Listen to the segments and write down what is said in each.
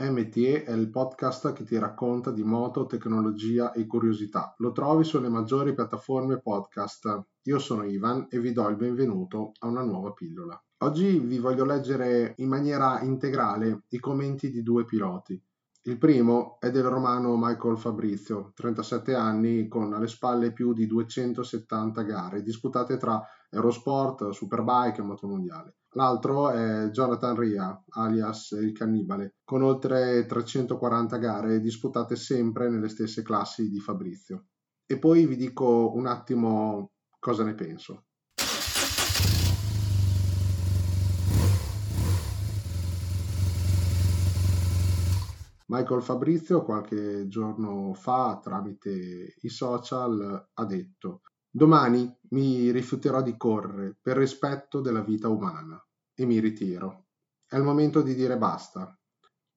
MTE è il podcast che ti racconta di moto, tecnologia e curiosità. Lo trovi sulle maggiori piattaforme podcast. Io sono Ivan e vi do il benvenuto a una nuova pillola. Oggi vi voglio leggere in maniera integrale i commenti di due piloti. Il primo è del romano Michael Fabrizio, 37 anni, con alle spalle più di 270 gare disputate tra Eurosport, Superbike e Motomondiale. L'altro è Jonathan Ria, alias il Cannibale, con oltre 340 gare disputate sempre nelle stesse classi di Fabrizio. E poi vi dico un attimo cosa ne penso. Michael Fabrizio qualche giorno fa tramite i social ha detto Domani mi rifiuterò di correre per rispetto della vita umana e mi ritiro. È il momento di dire basta.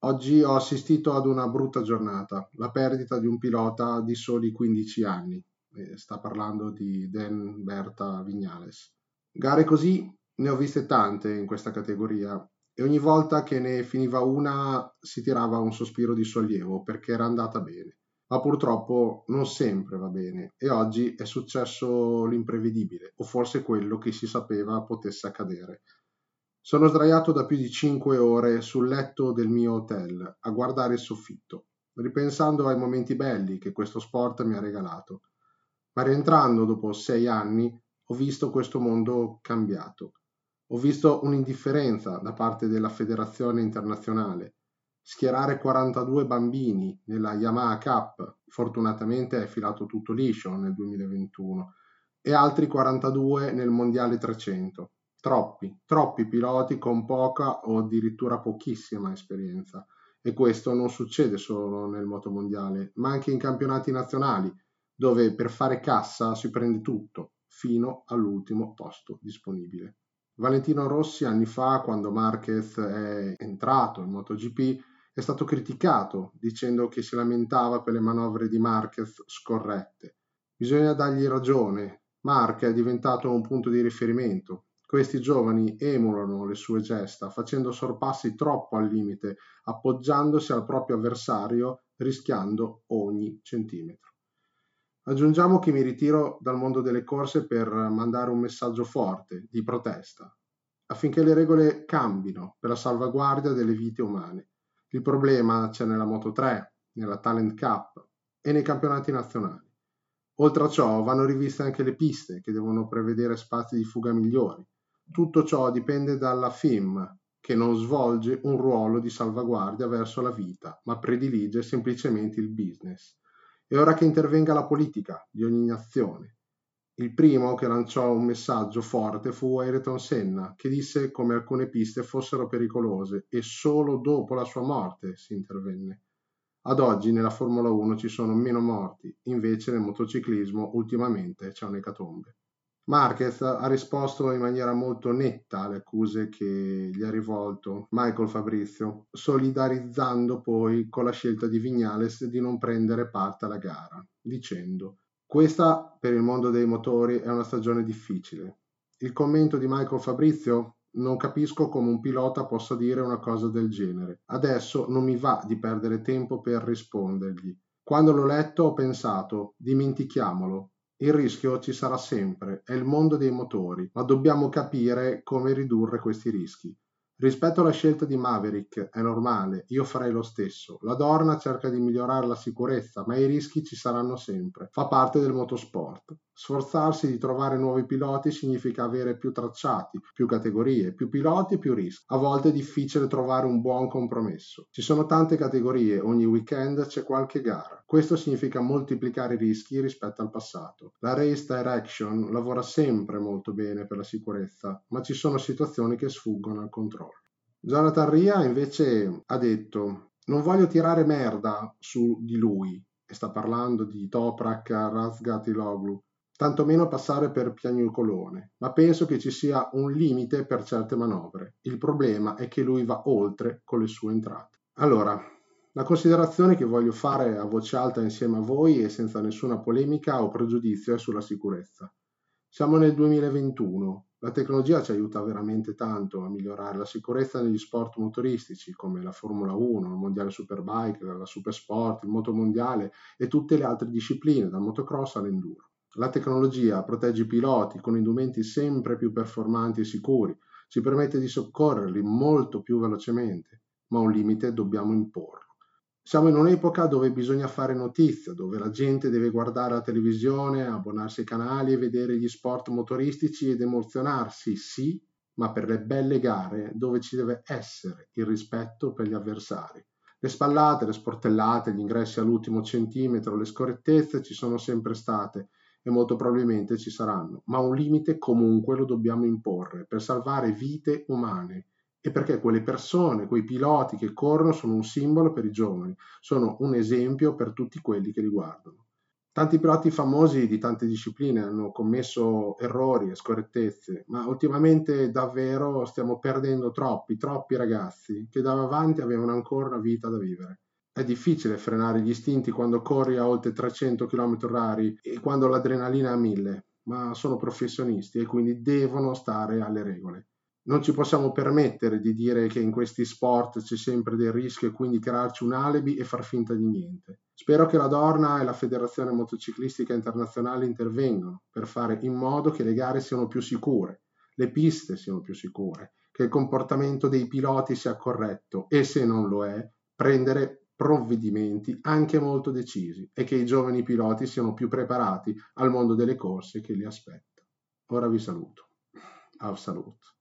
Oggi ho assistito ad una brutta giornata, la perdita di un pilota di soli 15 anni. sta parlando di Dan Berta Vignales. Gare così ne ho viste tante in questa categoria e ogni volta che ne finiva una si tirava un sospiro di sollievo perché era andata bene ma purtroppo non sempre va bene e oggi è successo l'imprevedibile, o forse quello che si sapeva potesse accadere. Sono sdraiato da più di cinque ore sul letto del mio hotel a guardare il soffitto, ripensando ai momenti belli che questo sport mi ha regalato. Ma rientrando dopo sei anni ho visto questo mondo cambiato. Ho visto un'indifferenza da parte della federazione internazionale, schierare 42 bambini nella Yamaha Cup, fortunatamente è filato tutto liscio nel 2021, e altri 42 nel Mondiale 300. Troppi, troppi piloti con poca o addirittura pochissima esperienza. E questo non succede solo nel motomondiale, ma anche in campionati nazionali, dove per fare cassa si prende tutto, fino all'ultimo posto disponibile. Valentino Rossi anni fa, quando Marquez è entrato in MotoGP, è stato criticato dicendo che si lamentava per le manovre di Marquez scorrette. Bisogna dargli ragione. Marquez è diventato un punto di riferimento. Questi giovani emulano le sue gesta, facendo sorpassi troppo al limite, appoggiandosi al proprio avversario, rischiando ogni centimetro. Aggiungiamo che mi ritiro dal mondo delle corse per mandare un messaggio forte di protesta, affinché le regole cambino per la salvaguardia delle vite umane. Il problema c'è nella Moto 3, nella Talent Cup e nei campionati nazionali. Oltre a ciò vanno riviste anche le piste che devono prevedere spazi di fuga migliori. Tutto ciò dipende dalla FIM che non svolge un ruolo di salvaguardia verso la vita, ma predilige semplicemente il business. È ora che intervenga la politica di ogni nazione il primo che lanciò un messaggio forte fu Ayrton Senna, che disse come alcune piste fossero pericolose e solo dopo la sua morte si intervenne. Ad oggi nella Formula 1 ci sono meno morti, invece nel motociclismo ultimamente c'è un'ecatombe. Marquez ha risposto in maniera molto netta alle accuse che gli ha rivolto Michael Fabrizio, solidarizzando poi con la scelta di Vignales di non prendere parte alla gara, dicendo questa per il mondo dei motori è una stagione difficile. Il commento di Michael Fabrizio non capisco come un pilota possa dire una cosa del genere. Adesso non mi va di perdere tempo per rispondergli. Quando l'ho letto ho pensato, dimentichiamolo. Il rischio ci sarà sempre, è il mondo dei motori, ma dobbiamo capire come ridurre questi rischi. Rispetto alla scelta di Maverick, è normale, io farei lo stesso. La Dorna cerca di migliorare la sicurezza, ma i rischi ci saranno sempre. Fa parte del motorsport. Sforzarsi di trovare nuovi piloti significa avere più tracciati, più categorie, più piloti e più rischi. A volte è difficile trovare un buon compromesso. Ci sono tante categorie, ogni weekend c'è qualche gara. Questo significa moltiplicare i rischi rispetto al passato. La Race Direction lavora sempre molto bene per la sicurezza, ma ci sono situazioni che sfuggono al controllo. Jonathan Ria invece ha detto non voglio tirare merda su di lui, e sta parlando di Toprak Razgatiloglu, tantomeno passare per piagnucolone, ma penso che ci sia un limite per certe manovre. Il problema è che lui va oltre con le sue entrate. Allora, la considerazione che voglio fare a voce alta insieme a voi e senza nessuna polemica o pregiudizio è sulla sicurezza. Siamo nel 2021, La tecnologia ci aiuta veramente tanto a migliorare la sicurezza negli sport motoristici come la Formula 1, il Mondiale Superbike, la Supersport, il Motomondiale e tutte le altre discipline, dal motocross all'enduro. La tecnologia protegge i piloti con indumenti sempre più performanti e sicuri, ci permette di soccorrerli molto più velocemente, ma un limite dobbiamo imporlo. Siamo in un'epoca dove bisogna fare notizia, dove la gente deve guardare la televisione, abbonarsi ai canali e vedere gli sport motoristici ed emozionarsi, sì, ma per le belle gare dove ci deve essere il rispetto per gli avversari. Le spallate, le sportellate, gli ingressi all'ultimo centimetro, le scorrettezze ci sono sempre state e molto probabilmente ci saranno, ma un limite comunque lo dobbiamo imporre per salvare vite umane e perché quelle persone, quei piloti che corrono sono un simbolo per i giovani, sono un esempio per tutti quelli che li guardano. Tanti piloti famosi di tante discipline hanno commesso errori e scorrettezze, ma ultimamente davvero stiamo perdendo troppi, troppi ragazzi che da avanti avevano ancora una vita da vivere. È difficile frenare gli istinti quando corri a oltre 300 km h e quando l'adrenalina è a 1000, ma sono professionisti e quindi devono stare alle regole. Non ci possiamo permettere di dire che in questi sport c'è sempre del rischio e quindi crearci un alibi e far finta di niente. Spero che la Dorna e la Federazione Motociclistica Internazionale intervengano per fare in modo che le gare siano più sicure, le piste siano più sicure, che il comportamento dei piloti sia corretto e se non lo è, prendere provvedimenti anche molto decisi e che i giovani piloti siano più preparati al mondo delle corse che li aspetta. Ora vi saluto. Auf Salut.